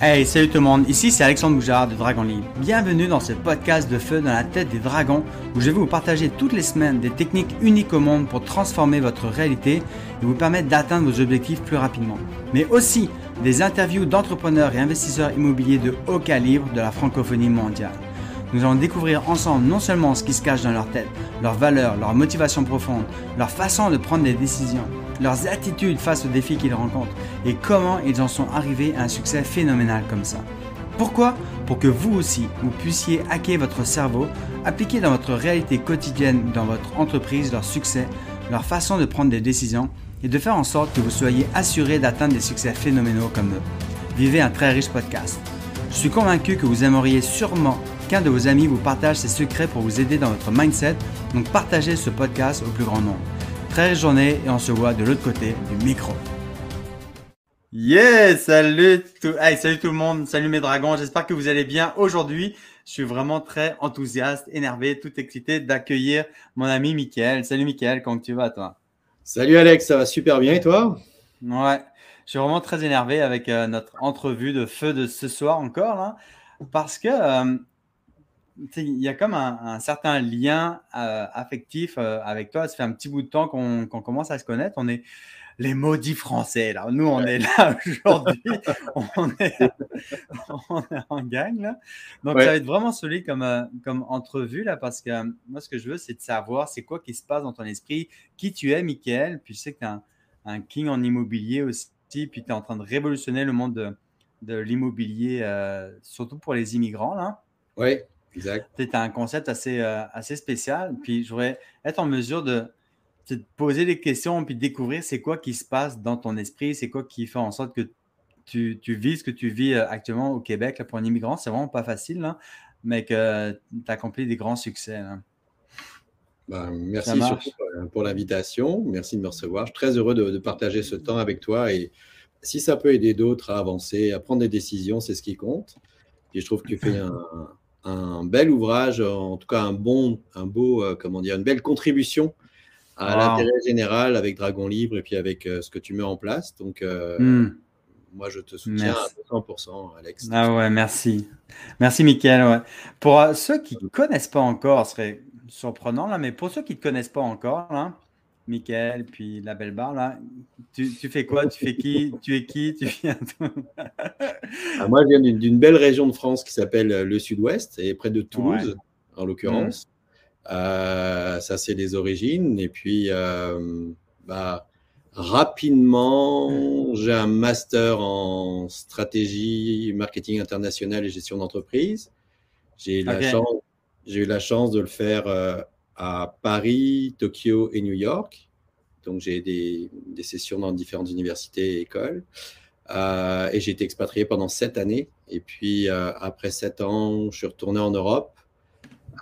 Hey, salut tout le monde, ici c'est Alexandre Boujard de Dragon Libre. Bienvenue dans ce podcast de feu dans la tête des dragons où je vais vous partager toutes les semaines des techniques uniques au monde pour transformer votre réalité et vous permettre d'atteindre vos objectifs plus rapidement. Mais aussi des interviews d'entrepreneurs et investisseurs immobiliers de haut calibre de la francophonie mondiale. Nous allons découvrir ensemble non seulement ce qui se cache dans leur tête, leurs valeurs, leurs motivations profondes, leur façon de prendre des décisions, leurs attitudes face aux défis qu'ils rencontrent et comment ils en sont arrivés à un succès phénoménal comme ça. Pourquoi? Pour que vous aussi, vous puissiez hacker votre cerveau, appliquer dans votre réalité quotidienne, dans votre entreprise, leur succès, leur façon de prendre des décisions et de faire en sorte que vous soyez assuré d'atteindre des succès phénoménaux comme eux. Vivez un très riche podcast. Je suis convaincu que vous aimeriez sûrement qu'un de vos amis vous partage ses secrets pour vous aider dans votre mindset, donc partagez ce podcast au plus grand nombre. Très riche journée et on se voit de l'autre côté du micro. Yes, salut tout, salut tout le monde, salut mes dragons, j'espère que vous allez bien aujourd'hui. Je suis vraiment très enthousiaste, énervé, tout excité d'accueillir mon ami Mickaël. Salut Mickaël, comment tu vas toi? Salut Alex, ça va super bien et toi? Ouais, je suis vraiment très énervé avec euh, notre entrevue de feu de ce soir encore là, parce que euh, il y a comme un, certain lien euh, affectif euh, avec toi. Ça fait un petit bout de temps qu'on commence à se connaître. On est les maudits français, là. Nous, on est là aujourd'hui. on, est, en gang, là. Donc, ça va être vraiment solide comme, euh, comme entrevue, là, parce que moi, ce que je veux, c'est de savoir c'est quoi qui se passe dans ton esprit, qui tu es, Mickaël. Puis, je sais que tu es un, king en immobilier aussi. Puis, tu es en train de révolutionner le monde de, de l'immobilier, surtout pour les immigrants, là. Oui. Exact. Tu as un concept assez, euh, assez spécial. Puis je voudrais être en mesure de, te poser des questions puis découvrir c'est quoi qui se passe dans ton esprit, c'est quoi qui fait en sorte que tu, tu vis ce que tu vis euh, actuellement au Québec pour un immigrant. C'est vraiment pas facile, mais que tu accomplis des grands succès. Ben, merci surtout euh, pour l'invitation. Merci de me recevoir. Je suis très heureux de, de, partager ce temps avec toi. Et si ça peut aider d'autres à avancer, à prendre des décisions, c'est ce qui compte. Et je trouve que tu fais un, un bel ouvrage, en tout cas un bon, un beau, euh, comment dire, une belle contribution à l'intérêt général avec Dragon Libre et puis avec euh, ce que tu mets en place. Donc, euh, hmm. moi, je te soutiens à 100%, Alex. Ah ouais, merci. Merci, Mickaël. Pour ceux qui ne connaissent pas encore, ce serait surprenant, là, mais pour ceux qui ne te connaissent pas encore, là, Michael, puis la belle barre, là. Tu, fais quoi? Tu fais qui? Tu es qui? Tu viens ah, Moi, je viens d'une belle région de France qui s'appelle euh, le Sud-Ouest, et près de Toulouse, en l'occurrence. Mm. Euh, ça, c'est les origines. Et puis, euh, bah, rapidement, j'ai un master en stratégie, marketing international et gestion d'entreprise. J'ai eu la chance de le faire à Paris, Tokyo et New York. Donc, j'ai des, des, sessions dans différentes universités et écoles. Euh, et j'ai été expatrié pendant sept années. Et puis, euh, après sept ans, je suis retourné en Europe,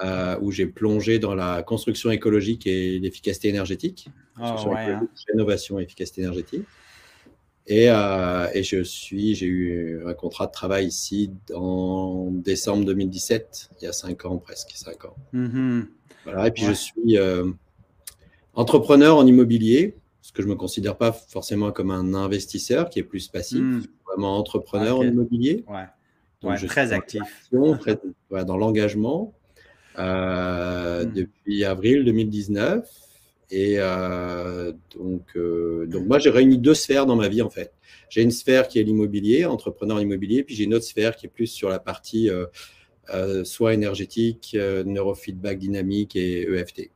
euh, où j'ai plongé dans la construction écologique et l'efficacité énergétique. Oh, ouais, hein. Et efficacité énergétique. Et, et je suis, j'ai eu un contrat de travail ici en décembre 2017, il y a cinq ans presque, cinq ans. Mm-hmm et puis je suis euh, entrepreneur en immobilier, ce que je ne me considère pas forcément comme un investisseur qui est plus passif, hmm. vraiment entrepreneur en immobilier. Ouais. je très actif. dans l'engagement euh, hmm. depuis avril 2019. Et euh, donc, donc, moi, j'ai réuni deux sphères dans ma vie, en fait. J'ai une sphère qui est l'immobilier, entrepreneur immobilier, puis j'ai une autre sphère qui est plus sur la partie euh, soit énergétique, euh, neurofeedback dynamique et EFT.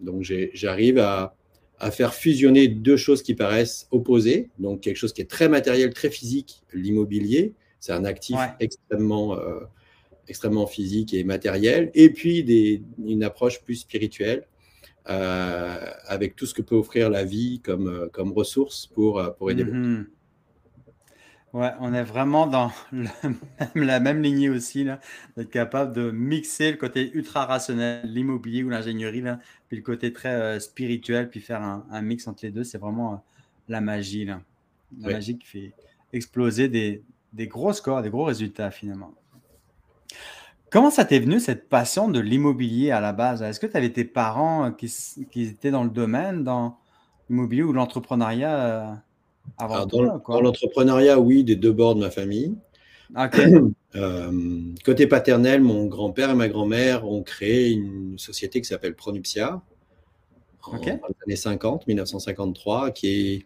Donc j'arrive à, faire fusionner deux choses qui paraissent opposées. Donc quelque chose qui est très matériel, très physique, l'immobilier, c'est un actif extrêmement, euh, extrêmement physique et matériel. Et puis des, une approche plus spirituelle. Avec tout ce que peut offrir la vie comme, comme ressource pour, pour aider mm Ouais, on est vraiment dans la même lignée aussi, d'être capable de mixer le côté ultra rationnel, l'immobilier ou l'ingénierie, puis le côté très euh, spirituel, puis faire un, mix entre les deux, c'est vraiment euh, la magie, La magie qui fait exploser des, gros scores, des gros résultats finalement. Comment ça t'est venu cette passion de l'immobilier à la base? Est-ce que tu avais tes parents qui, étaient dans le domaine, dans l'immobilier ou l'entrepreneuriat? dans, l'entrepreneuriat, oui, des deux bords de ma famille. côté paternel, mon grand-père et ma grand-mère ont créé une société qui s'appelle Pronuptia en les années 50, 1953, qui, est,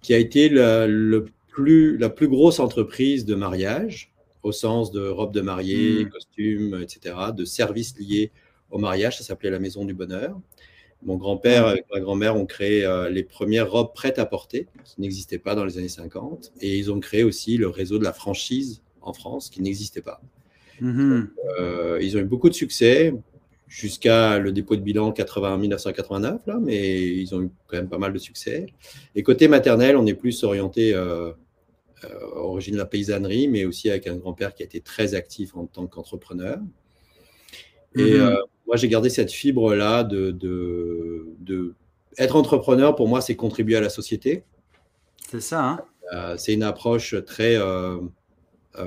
qui a été le plus, la plus grosse entreprise de mariage, au sens de robe de mariée, hmm. costumes, etc., de services liés au mariage. Ça s'appelait la Maison du Bonheur. Mon grand-père et ma grand-mère ont créé euh, les premières robes prêtes à porter, qui n'existaient pas dans les années 50. Et ils ont créé aussi le réseau de la franchise en France, qui n'existait pas. Hmm. Euh, ils ont eu beaucoup de succès jusqu'à le dépôt de bilan 80, 1989, là, mais ils ont eu quand même pas mal de succès. Et côté maternel, on est plus orienté euh, origine de la paysannerie, mais aussi avec un grand-père qui a été très actif en tant qu'entrepreneur. Et mhm. euh, moi, j'ai gardé cette fibre-là de, de, Être entrepreneur, pour moi, c'est contribuer à la société. C'est ça. Hein euh, c'est une approche très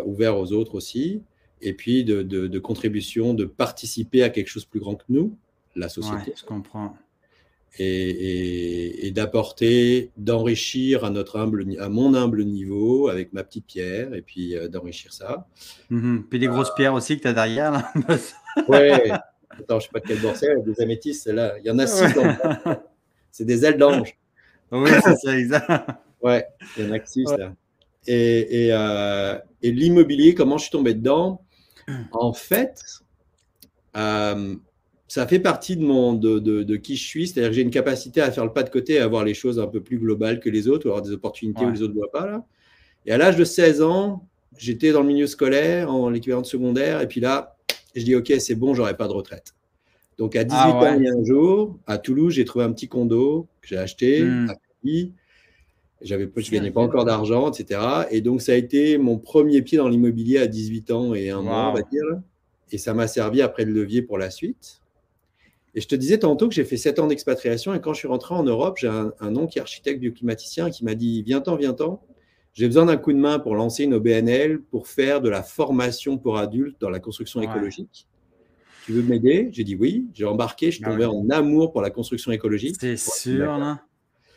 ouverte aux autres aussi. Et puis de, de, contribution, de participer à quelque chose de plus grand que nous, la société. je comprends et, d'apporter, d'enrichir à notre humble, à mon humble niveau avec ma petite pierre et puis euh, d'enrichir ça. Mm-hmm. Puis des grosses pierres aussi que tu as derrière. Là. ouais. Attends, je sais pas de quel c'est, des améthystes, là. Il y en a six C'est des ailes d'ange. Oui, c'est ça, exact. Ouais, il y en a six là. Et, et, euh, et l'immobilier, comment je suis tombé dedans? En fait, euh, ça fait partie de, mon, de, de, qui je suis, c'est-à-dire que j'ai une capacité à faire le pas de côté, à voir les choses un peu plus globales que les autres, ou avoir des opportunités où les autres ne voient pas. Là. Et à l'âge de 16 ans, j'étais dans le milieu scolaire, en l'équivalent de secondaire, et puis là, je dis, OK, c'est bon, j'aurai pas de retraite. Donc à 18 ah ans, il y a un jour, à Toulouse, j'ai trouvé un petit condo que j'ai acheté hmm. à Paris. J'avais, je ne gagnais pas encore d'argent, etc. Et donc, ça a été mon premier pied dans l'immobilier à 18 ans et un mois, on va dire. Et ça m'a servi après de levier pour la suite. Et je te disais tantôt que j'ai fait sept ans d'expatriation et quand je suis rentré en Europe, j'ai un, un oncle qui est architecte bioclimaticien qui m'a dit Viens-t'en, viens-t'en. J'ai besoin d'un coup de main pour lancer une OBNL pour faire de la formation pour adultes dans la construction écologique. Tu veux m'aider? J'ai dit oui. J'ai embarqué, je suis ah tombé en amour pour la construction écologique. C'est sûr, là.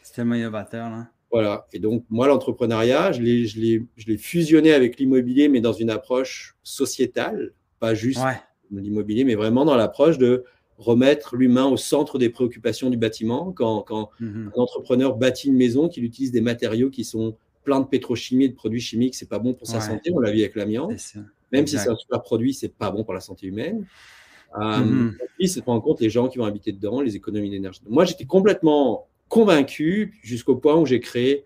C'était innovateur, là. Voilà. Et donc, moi, l'entrepreneuriat, je l'ai fusionné avec l'immobilier, mais dans une approche sociétale, pas juste l'immobilier, mais vraiment dans l'approche de remettre l'humain au centre des préoccupations du bâtiment. Quand, mhm. un entrepreneur bâtit une maison, qu'il utilise des matériaux qui sont pleins de pétrochimie et de produits chimiques, c'est pas bon pour sa santé. On l'a vu avec l'amiante. Même si c'est un super produit, c'est pas bon pour la santé humaine. Euh, mm c'est de prendre en compte les gens qui vont habiter dedans, les économies d'énergie. Moi, j'étais complètement convaincu jusqu'au point où j'ai créé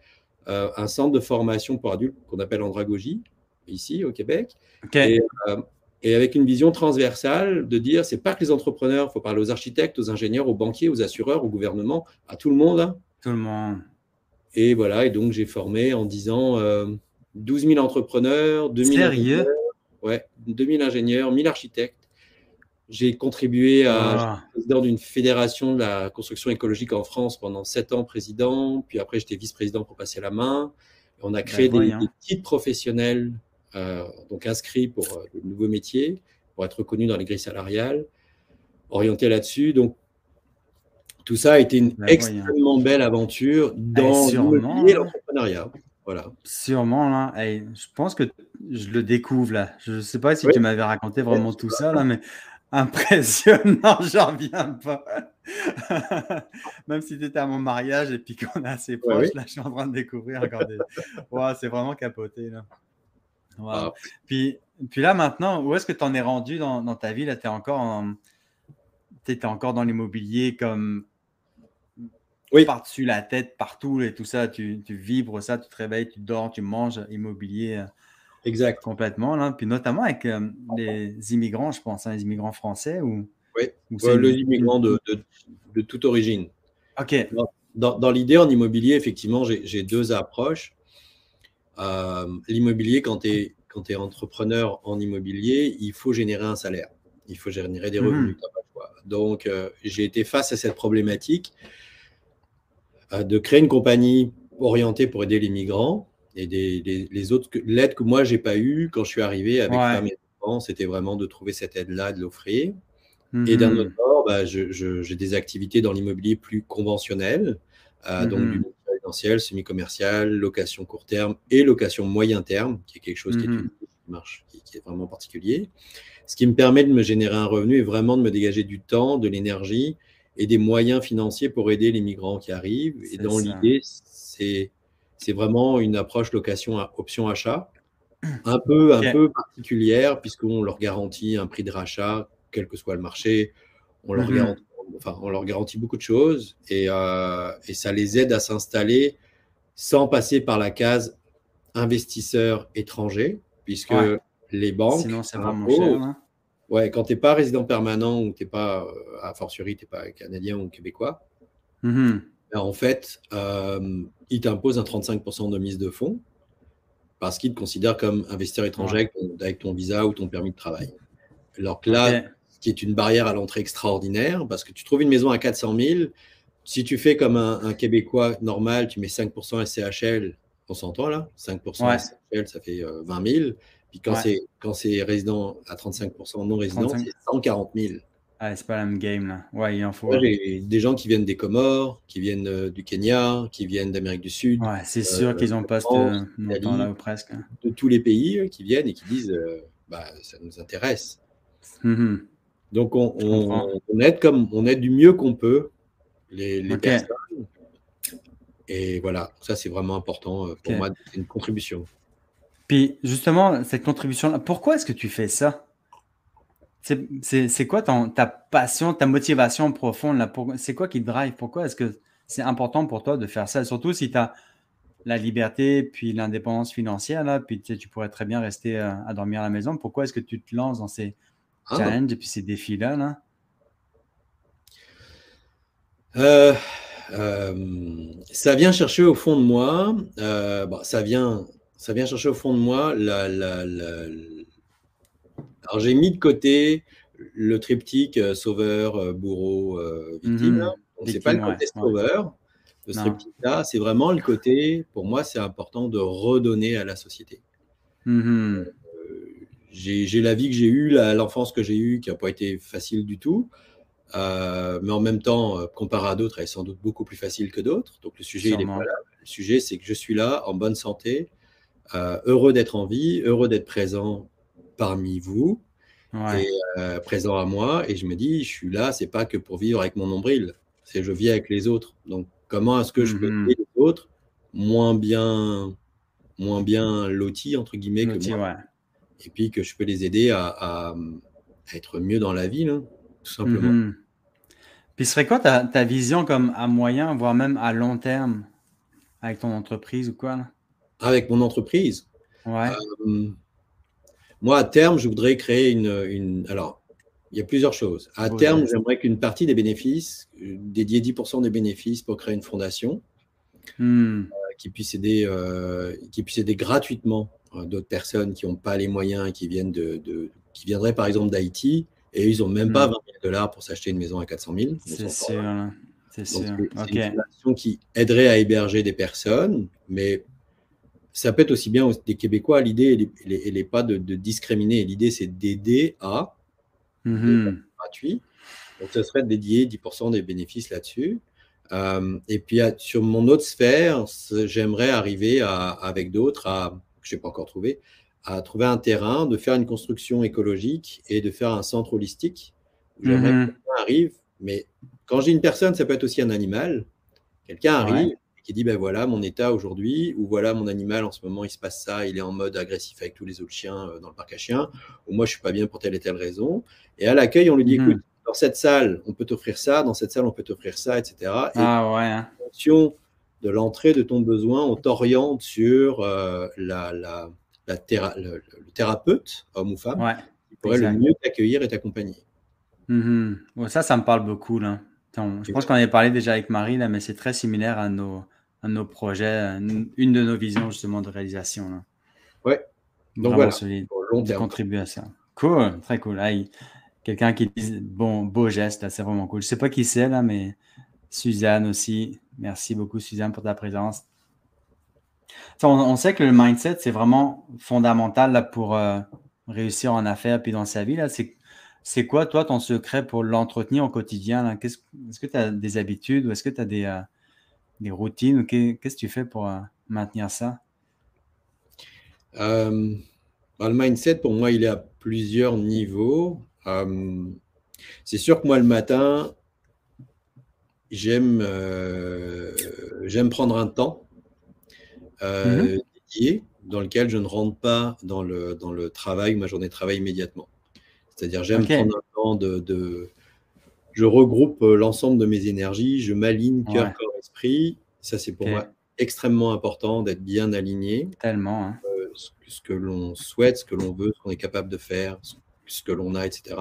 euh, un centre de formation pour adultes qu'on appelle Andragogie, ici au Québec. Et, euh, et avec une vision transversale de dire c'est pas que les entrepreneurs, il faut parler aux architectes, aux ingénieurs, aux banquiers, aux assureurs, au gouvernement, à tout le monde. Hein. Tout le monde. Et voilà, et donc j'ai formé en 10 ans euh, 12 000 entrepreneurs, 2000 Sérieux? ouais, 2000 ingénieurs, 1000 architectes. J'ai contribué à ah. président d'une fédération de la construction écologique en France pendant 7 ans président, puis après j'étais vice-président pour passer la main. on a créé ben des, des, titres professionnels donc inscrit pour euh, de nouveaux métiers, pour être reconnu dans les grilles salariales, orienté là-dessus. Donc, tout ça a été une ben extrêmement belle aventure dans l'immobilier et l'entrepreneuriat. Voilà. Sûrement, là. je pense que je le découvre, là. Je ne sais pas si tu m'avais raconté vraiment tout ça, là, mais impressionnant, j'en reviens pas. Même si tu étais à mon mariage et puis qu'on est assez proche, là, je suis en train de découvrir des. c'est vraiment capoté, là. Ah. Puis, puis là, maintenant, où est-ce que tu en es rendu dans, ta vie? Là, tu es encore, encore dans l'immobilier comme oui. par-dessus la tête, partout et tout ça. Tu, tu, vibres ça, tu te réveilles, tu dors, tu manges immobilier. Euh, exact. Complètement. Là. Puis notamment avec euh, les immigrants, je pense, hein, les immigrants français ou. Oui, les immigrants de, de, toute origine. OK. Dans, dans l'idée, en immobilier, effectivement, j'ai deux approches. Euh, l'immobilier, quand tu es, es, entrepreneur en immobilier, il faut générer un salaire. Il faut générer des revenus. Mmh. Donc, euh, j'ai été face à cette problématique euh, de créer une compagnie orientée pour aider les migrants et des, les, autres. L'aide que moi, j'ai pas eue quand je suis arrivé avec ouais. mes enfants, c'était vraiment de trouver cette aide-là, de l'offrir. Et d'un mmh. autre bord, bah, j'ai des activités dans l'immobilier plus conventionnelles, donc mmh. Semi-commercial, location court terme et location moyen terme, qui est quelque chose qui est mhm. une marche, qui, est vraiment particulier. Ce qui me permet de me générer un revenu et vraiment de me dégager du temps, de l'énergie et des moyens financiers pour aider les migrants qui arrivent. Et dans l'idée, c'est c'est vraiment une approche location à option achat, un peu, un peu particulière, puisqu'on leur garantit un prix de rachat, quel que soit le marché. On leur, mhm. garantit, enfin, on leur garantit beaucoup de choses et, euh, et ça les aide à s'installer sans passer par la case investisseur étranger, puisque les banques. Sinon, c'est vraiment cher. Hein. Ouais, quand tu n'es pas résident permanent ou tu n'es pas, euh, à fortiori, tu n'es pas canadien ou québécois, mhm. ben, en fait, euh, ils t'imposent un 35% de mise de fonds parce qu'ils te considèrent comme investisseur étranger avec, ton, visa ou ton permis de travail. Alors que là, qui est une barrière à l'entrée extraordinaire, parce que tu trouves une maison à 400 000, si tu fais comme un, Québécois normal, tu mets 5% SCHL, on s'entend là? 5% SCHL, ça fait 20 euh, 000. Puis quand c'est quand c'est résident à 35% non résident, c'est 140 000. Ah, c'est pas la même game là. Ouais, il en faut. des gens qui viennent des Comores, qui viennent euh, du Kenya, qui viennent d'Amérique du Sud. Ouais, c'est sûr euh, qu'ils ont pas ce montant là ou presque. De tous les pays euh, qui viennent et qui disent bah, ça nous intéresse. Mm-hmm. Donc on, on, aide comme on aide du mieux qu'on peut les, les personnes. Et voilà, ça c'est vraiment important pour moi, c'est une contribution. Puis justement, cette contribution-là, pourquoi est-ce que tu fais ça? C'est quoi ton, ta passion, ta motivation profonde? C'est quoi qui te drive? Pourquoi est-ce que c'est important pour toi de faire ça? Surtout si tu as la liberté puis l'indépendance financière, là, puis tu, pourrais très bien rester euh, à dormir à la maison. Pourquoi est-ce que tu te lances dans ces ah challenges et puis ces défis-là? Là? Euh, euh, ça vient chercher au fond de moi, bon, ça vient ça vient chercher au fond de moi la, la, Alors j'ai mis de côté le triptyque euh, sauveur, euh, bourreau, euh, victime. Mhm. Ce n'est pas le côté sauveur de ce triptyque-là, c'est vraiment le côté, pour moi, c'est important de redonner à la société. Mhm. J'ai la vie que j'ai eue, l'enfance que j'ai eue, qui n'a pas été facile du tout. mais en même temps, comparé à d'autres, elle est sans doute beaucoup plus facile que d'autres. Donc le sujet, il est pas là. Le sujet, c'est que je suis là, en bonne santé, euh, heureux d'être en vie, heureux d'être présent parmi vous et euh, présent à moi. Et je me dis, je suis là, c'est pas que pour vivre avec mon nombril, c'est je vis avec les autres. Donc, comment est-ce que je peux mhm. aider les autres? Moins bien, moins bien lotis, entre guillemets, que moi Et puis que je peux les aider à, être mieux dans la vie, tout simplement. Mhm. Puis, ce serait quoi ta, ta, vision comme à moyen, voire même à long terme avec ton entreprise ou quoi là? avec mon entreprise? Euh, moi, à terme, je voudrais créer une, Alors, il y a plusieurs choses. À terme, j'aimerais qu'une partie des bénéfices, euh, dédier 10% des bénéfices pour créer une fondation hmm. euh, qui, puisse aider, qui puisse aider gratuitement d'autres personnes qui n'ont pas les moyens et qui, viennent de, qui viendraient par exemple d'Haïti et ils n'ont même pas 20 hmm. 000 dollars pour s'acheter une maison à 400 000. C'est sûr. C'est sûr. C'est une fondation qui aiderait à héberger des personnes, mais ça peut être aussi bien des Québécois. L'idée, elle n'est pas de, discriminer. L'idée, c'est d'aider à mm gratuit. Donc, ce serait de dédier 10% des bénéfices là-dessus. Euh, et puis, sur mon autre sphère, j'aimerais arriver avec d'autres à, je n'ai pas encore trouvé, à trouver un terrain, de faire une construction écologique et de faire un centre holistique. J'aimerais que mhm. quelqu'un arrive, mais quand j'ai une personne, ça peut être aussi un animal. Quelqu'un arrive, qui dit ben voilà mon état aujourd'hui, ou voilà mon animal en ce moment, il se passe ça, il est en mode agressif avec tous les autres chiens euh, dans le parc à chiens, ou moi je suis pas bien pour telle et telle raison. Et à l'accueil, on lui dit mhm. écoute, dans cette salle, on peut t'offrir ça, dans cette salle, on peut t'offrir ça, etc. Et ah ouais. Hein. De l'entrée de ton besoin, on t'oriente sur euh, la, la, la le, thérapeute, homme ou femme, qui pourrait le mieux t'accueillir et t'accompagner. Mhm. ça, ça me parle beaucoup. Là. Je pense qu'on avait parlé déjà avec Marie, là, mais c'est très similaire à nos, de nos projets, une de nos visions justement de réalisation. Là. Ouais. Donc voilà, solide, long contribuer à ça. Cool, très cool. Quelqu'un qui dit bon, beau geste, c'est vraiment cool. Je sais pas qui c'est là, mais Suzanne aussi. Merci beaucoup, Suzanne, pour ta présence. On, sait que le mindset, c'est vraiment fondamental pour euh, réussir en affaires puis dans sa vie. C'est quoi, toi, ton secret pour l'entretenir au quotidien? Est-ce que tu as des habitudes ou est-ce que tu as des, euh, des routines Qu'est-ce que tu fais pour euh, maintenir ça? Bah, le mindset, pour moi, il est à plusieurs niveaux. C'est sûr que moi, le matin, j'aime euh, j'aime prendre un temps euh, mhm. dédié dans lequel je ne rentre pas dans le, dans le travail, ma journée de travail immédiatement. C'est-à-dire, j'aime prendre un temps de, Je regroupe l'ensemble de mes énergies, je m'aligne cœur, corps, esprit. Ça, c'est pour moi extrêmement important d'être bien aligné. Tellement. Hein ce que l'on souhaite, ce que l'on veut, ce qu'on est capable de faire, ce que l'on a, etc.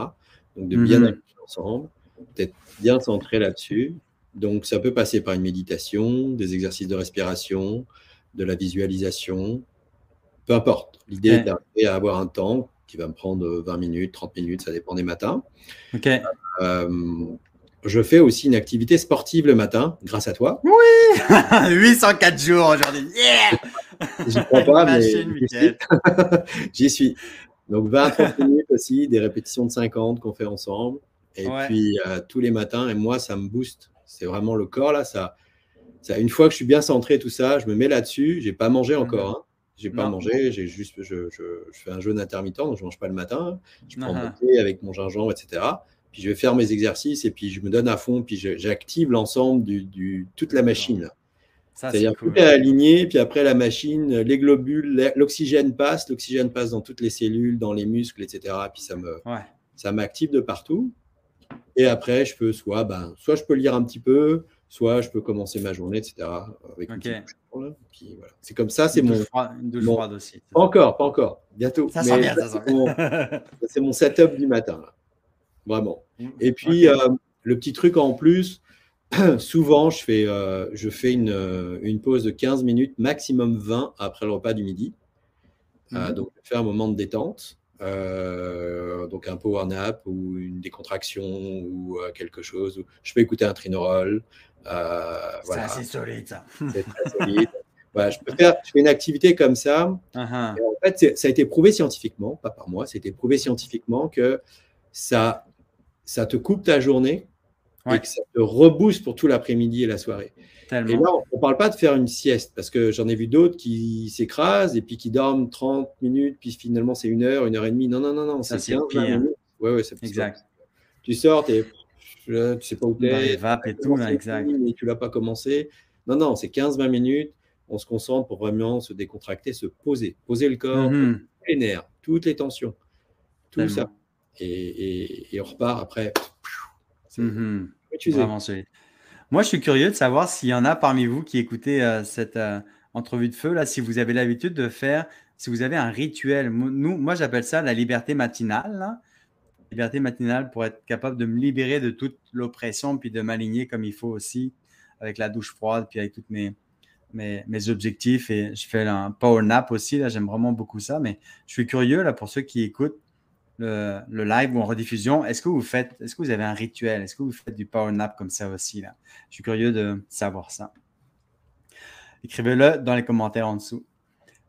Donc de bien mmh ensemble, d'être bien centré là-dessus. Donc ça peut passer par une méditation, des exercices de respiration, de la visualisation, peu importe. L'idée est d'arriver à avoir un temps qui va me prendre 20 minutes, 30 minutes, ça dépend des matins. Ok. Euh, je fais aussi une activité sportive le matin, grâce à toi. Oui 804 jours aujourd'hui. Yeah J'y crois pas, mais j'y suis. Donc 20-30 minutes aussi, des répétitions de 50 qu'on fait ensemble. Et puis euh, tous les matins, et moi, ça me booste. C'est vraiment le corps là. Ça, ça, une fois que je suis bien centré, tout ça, je me mets là-dessus. J'ai pas mangé encore. Hein. J'ai pas mangé. J'ai juste, je, je, fais un jeûne intermittent, donc je mange pas le matin. Je prends mon thé avec mon gingembre, etc puis je vais faire mes exercices et puis je me donne à fond, puis j'active l'ensemble du, toute la machine. C'est-à-dire tout est aligné, puis après la machine, les globules, l'oxygène passe, l'oxygène passe dans toutes les cellules, dans les muscles, etc. Puis ça me, ça m'active de partout. Et après, je peux soit, ben, soit je peux lire un petit peu, soit je peux commencer ma journée, etc. Avec C'est comme ça, c'est mon. une douche froide aussi. Pas encore, pas encore. Bientôt. Ça sent bien, C'est mon, setup du matin. Vraiment. Mmh. Et puis, euh, le petit truc en plus, souvent, je fais, euh, je fais une, euh, une, pause de 15 minutes, maximum 20 après le repas du midi. Mmh. donc, je fais un moment de détente. Donc, un power nap ou une décontraction ou quelque chose. je peux écouter un trinorol. voilà. C'est assez solide, ça. C'est très solide. je peux faire je fais une activité comme ça. Uh-huh. en fait, ça a été prouvé scientifiquement, pas par moi, ça a été prouvé scientifiquement que ça ça te coupe ta journée et que ça te rebooste pour tout l'après-midi et la soirée. Et là, on ne parle pas de faire une sieste, parce que j'en ai vu d'autres qui s'écrasent et puis qui dorment 30 minutes, puis finalement c'est une heure, une heure et demie. Non, non, non, non, c'est 15 minutes. Ouais, ouais, c'est exact. Tu sors, tu ne sais pas où tu es. et tout, là, exact. Mais tu l'as pas commencé. Non, non, c'est 15-20 minutes. On se concentre pour vraiment se décontracter, se poser. Poser le corps, mm-hmm. les nerfs, toutes les tensions. Tout ça et, on repart après. Moi, je suis curieux de savoir s'il y en a parmi vous qui écoutez euh, cette euh, entrevue de feu, là, si vous avez l'habitude de faire, si vous avez un rituel. Nous, moi, j'appelle ça la liberté matinale. Liberté matinale pour être capable de me libérer de toute l'oppression, puis de m'aligner comme il faut aussi, avec la douche froide, puis avec tous mes, mes, mes, objectifs. Et je fais un power nap aussi, là, j'aime vraiment beaucoup ça. Mais je suis curieux, là, pour ceux qui écoutent, le, live ou en rediffusion, est-ce que vous faites, est-ce que vous avez un rituel? Est-ce que vous faites du power nap comme ça aussi? Là? Je suis curieux de savoir ça. Écrivez-le dans les commentaires en dessous.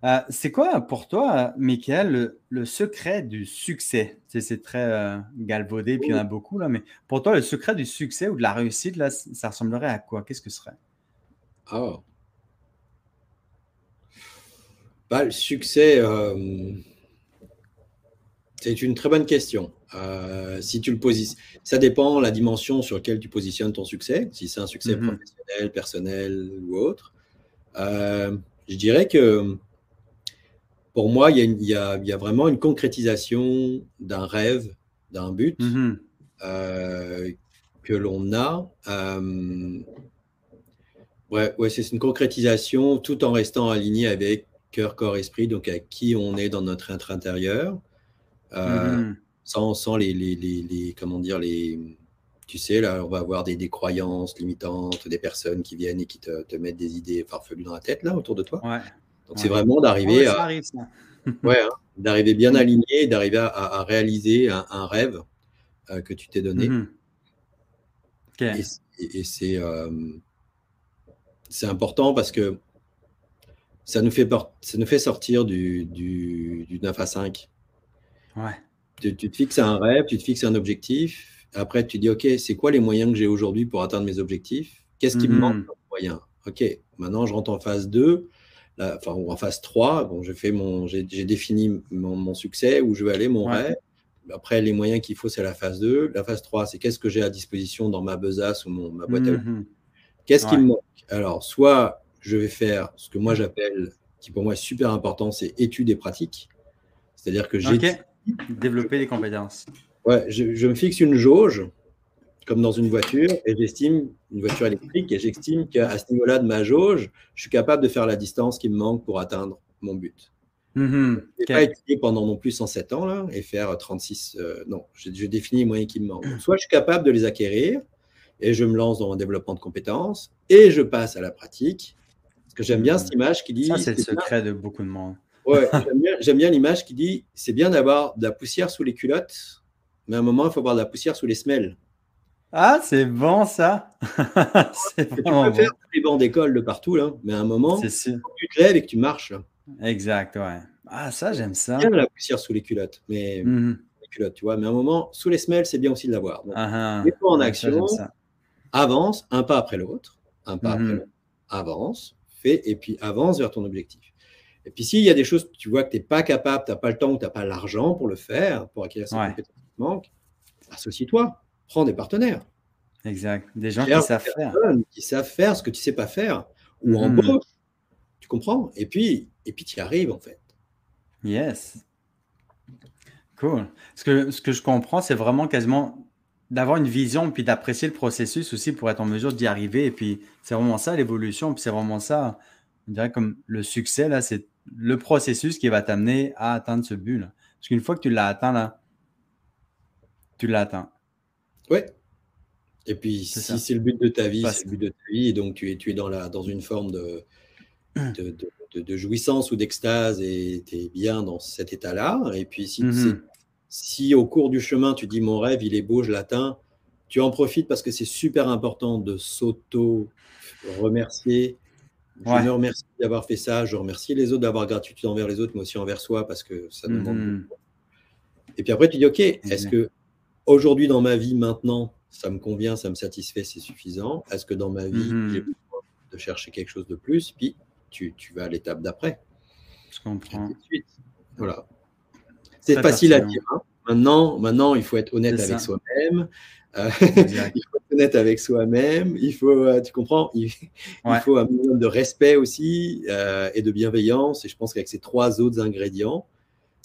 Euh, c'est quoi pour toi, Michael, le, secret du succès? c'est très euh, galvaudé, puis il y en a beaucoup, là, mais pour toi, le secret du succès ou de la réussite, là, ça ressemblerait à quoi? Qu'est-ce que ce serait? Ah. Bah, le succès, euh, c'est une très bonne question. Euh, si tu le positionnes, ça dépend la dimension sur laquelle tu positionnes ton succès, si c'est un succès mhm. professionnel, personnel ou autre. Euh, je dirais que pour moi, il y, a, vraiment une concrétisation d'un rêve, d'un but mhm. euh, que l'on a. ouais, ouais c'est une concrétisation tout en restant aligné avec cœur, corps, esprit, donc avec qui on est dans notre être intérieur. Euh, mhm. sans, sans les, les, les, comment dire, les, tu sais, là, on va avoir des, des, croyances limitantes, des personnes qui viennent et qui te, te, mettent des idées farfelues dans la tête, là, autour de toi. Ouais. Donc, c'est vraiment d'arriver à. Arrive, ouais, hein, d'arriver bien aligné, d'arriver à, à, réaliser un, un rêve euh, que tu t'es donné. Mhm. Et, et, c'est euh, c'est important parce que ça nous fait, ça nous fait sortir du, du, du 9 à 5. Tu, te fixes un rêve, tu te fixes un objectif. Après, tu dis, OK, c'est quoi les moyens que j'ai aujourd'hui pour atteindre mes objectifs? Qu'est-ce qui me manque comme moyen? OK, maintenant, je rentre en phase 2. enfin, en phase 3, bon, j'ai mon, défini mon, succès, où je veux aller, mon rêve. Après, les moyens qu'il faut, c'est la phase 2. La phase 3, c'est qu'est-ce que j'ai à disposition dans ma besace ou mon, ma boîte à outils? Mhm. Qu'est-ce qui me manque? Alors, soit je vais faire ce que moi j'appelle, qui pour moi est super important, c'est études et pratiques. C'est-à-dire que j'ai. Développer les compétences. Ouais, je, je, me fixe une jauge, comme dans une voiture, et j'estime, une voiture électrique, et j'estime qu'à ce niveau-là de ma jauge, je suis capable de faire la distance qui me manque pour atteindre mon but. Mm-hmm. Je n'ai pas étudié pendant non plus 107 ans là, et faire 36. Euh, non, je, définis les moyens qui me manquent. soit je suis capable de les acquérir et je me lance dans un développement de compétences et je passe à la pratique. Parce que j'aime bien mm-hmm. cette image qui dit. Ça, c'est le secret de beaucoup de monde. Ouais, j'aime bien, l'image qui dit c'est bien d'avoir de la poussière sous les culottes, mais à un moment, il faut avoir de la poussière sous les semelles. Ah, c'est bon ça. c'est tu peux faire les bancs d'école de partout, là, mais à un moment, tu te lèves et que tu marches. Exact, ouais. Ah, ça, j'aime ça. Bien la poussière sous les culottes, mais mhm. les culottes, tu vois. Mais à un moment, sous les semelles, c'est bien aussi de l'avoir. Ah, ah. en action, avance un pas après l'autre, un pas après mhm. l'autre, avance, fais et puis avance vers ton objectif. Et puis s'il y a des choses que tu vois que tu n'es pas capable, tu n'as pas le temps ou tu n'as pas l'argent pour le faire, pour acquérir ces compétences qui manquent, associe-toi, prends des partenaires. Exact. Des gens qui savent faire. Qui savent faire ce que tu ne sais pas faire. Ou en mhm. embauche. Tu comprends? Et puis, et puis tu y arrives en fait. Yes. Cool. Ce que, ce que je comprends, c'est vraiment quasiment d'avoir une vision puis d'apprécier le processus aussi pour être en mesure d'y arriver. Et puis, c'est vraiment ça l'évolution. Puis c'est vraiment ça, on dirait comme le succès, là, c'est le processus qui va t'amener à atteindre ce but. Là. Parce qu'une fois que tu l'as atteint, là, tu l'atteins. Oui. Et puis, si c'est le but de ta vie, c'est le but de ta vie, et donc tu es, tu es dans, la, dans une forme de, de, de, jouissance ou d'extase et tu es bien dans cet état-là. Et puis, si, mm-hmm. si au cours du chemin, tu dis mon rêve, il est beau, je l'atteins, tu en profites parce que c'est super important de s'auto-remercier je me remercie d'avoir fait ça. Je remercie les autres d'avoir gratitude envers les autres, mais aussi envers soi, parce que ça demande mhm. beaucoup. Et puis après, tu dis, OK, est-ce que aujourd'hui dans ma vie, maintenant, ça me convient, ça me satisfait, c'est suffisant? Est-ce que dans ma vie, mhm. j'ai besoin de chercher quelque chose de plus? Puis tu, tu vas à l'étape d'après. Je comprends. Voilà. C'est facile à dire. Hein. Maintenant, maintenant, il faut être honnête avec soi-même. Euh, il faut être honnête avec soi-même. Il faut, euh, tu comprends, il, faut un minimum de respect aussi euh, et de bienveillance. Et je pense qu'avec ces trois autres ingrédients,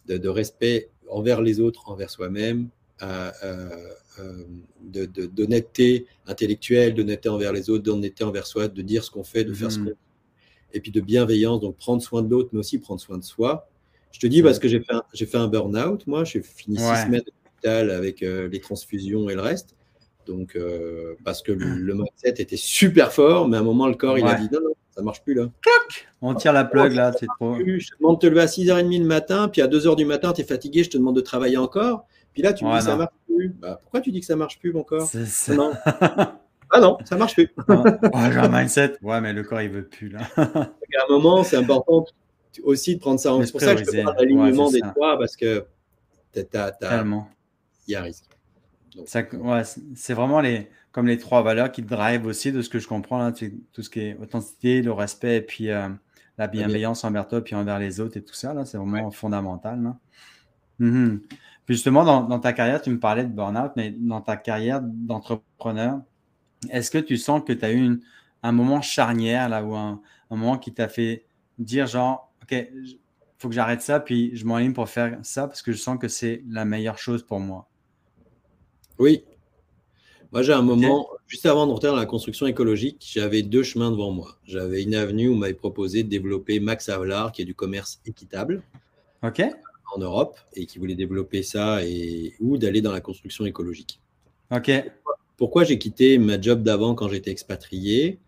de, respect envers les autres, envers soi-même, d'honnêteté intellectuelle, d'honnêteté envers les autres, d'honnêteté envers soi, de dire ce qu'on fait, de faire ce mmh. qu'on fait. Et puis de bienveillance, donc prendre soin de l'autre, mais aussi prendre soin de soi. Je te dis parce que j'ai fait un, fait un burn-out, moi, j'ai fini six semaines avec euh, les transfusions et le reste. Donc, euh, parce que le, mindset était super fort, mais à un moment, le corps, il a dit non, non, ça marche plus là. On tire la plug là, c'est trop. Je te demande de te lever à 6h30 le matin, puis à 2h du matin, tu es fatigué, je te demande de travailler encore. Puis là, tu me dis ça marche plus. Bah, pourquoi tu dis que ça marche plus, mon corps? Non. ah non, ça marche plus. ouais, un mindset. Ouais, mais le corps, il veut plus là. à un moment, c'est important aussi de prendre ça en C'est pour ça que je te parle d'alignement des trois, parce que tu as, il y a risque. C'est vraiment les, comme les trois valeurs qui drive aussi, de ce que je comprends, là, tout ce qui est authenticité, le respect et puis euh, la bienveillance envers toi puis envers les autres et tout ça. C'est vraiment fondamental. Puis justement, dans, ta carrière, tu me parlais de burn-out, mais dans ta carrière d'entrepreneur, est-ce que tu sens que tu as eu un moment charnière là, ou un, un moment qui t'a fait dire genre, OK, faut que j'arrête ça, puis je m'enligne pour faire ça parce que je sens que c'est la meilleure chose pour moi. Oui. Moi, j'ai un moment, juste avant d'entrer dans la construction écologique, j'avais deux chemins devant moi. J'avais une avenue où on m'avait proposé de développer Max Havelaar, qui est du commerce équitable en Europe, et qui voulait développer ça, et ou d'aller dans la construction écologique. Ok. Pourquoi j'ai quitté ma job d'avant quand j'étais expatrié?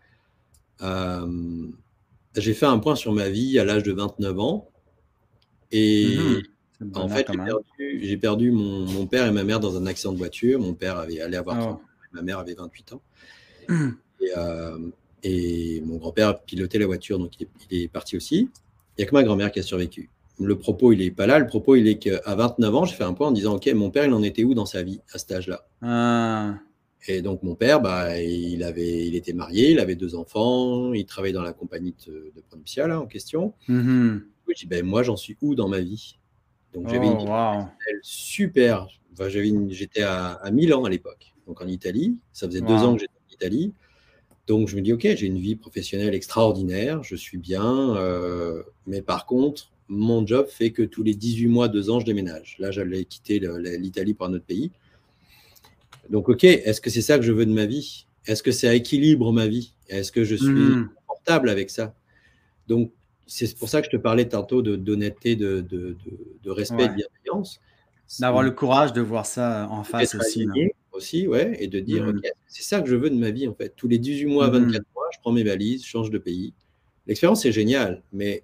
Euh, J'ai fait un point sur ma vie à l'âge de 29 ans. Et mmh en fait, j'ai perdu, mon, père et ma mère dans un accident de voiture. Mon père avait allé avoir 30 ans, ma mère avait 28 ans. Mmh. Euh, et, mon grand-père pilotait la voiture, donc il est, parti aussi. Il n'y a que ma grand-mère qui a survécu. Le propos, il n'est pas là. Le propos, il est qu'à 29 ans, j'ai fait un point en disant Ok, mon père, il en était où dans sa vie à cet âge-là? Ah. Et donc mon père, bah, il, avait, il était marié, il avait deux enfants, il travaillait dans la compagnie de, de en question. Mm-hmm. Je dis, ben, moi j'en suis où dans ma vie? Donc j'avais une oh, super. J'étais à, à, Milan à l'époque, donc en Italie. Ça faisait deux ans que j'étais en Italie. Donc je me dis, ok, j'ai une vie professionnelle extraordinaire, je suis bien, euh, mais par contre, mon job fait que tous les 18 mois, deux ans, je déménage. Là, j'allais quitter l'Italie pour un autre pays. Donc, ok, est-ce que c'est ça que je veux de ma vie? Est-ce que ça équilibre ma vie? Est-ce que je suis hmm. confortable avec ça? Donc, c'est pour ça que je te parlais tantôt d'honnêteté, de, de, de, respect et de bienveillance. D'avoir le courage de voir ça en face aussi. Aussi, ouais, et de dire, ok, c'est ça que je veux de ma vie, en fait. Tous les 18 mois, 24 hmm. mois, je prends mes valises, je change de pays. L'expérience est géniale, mais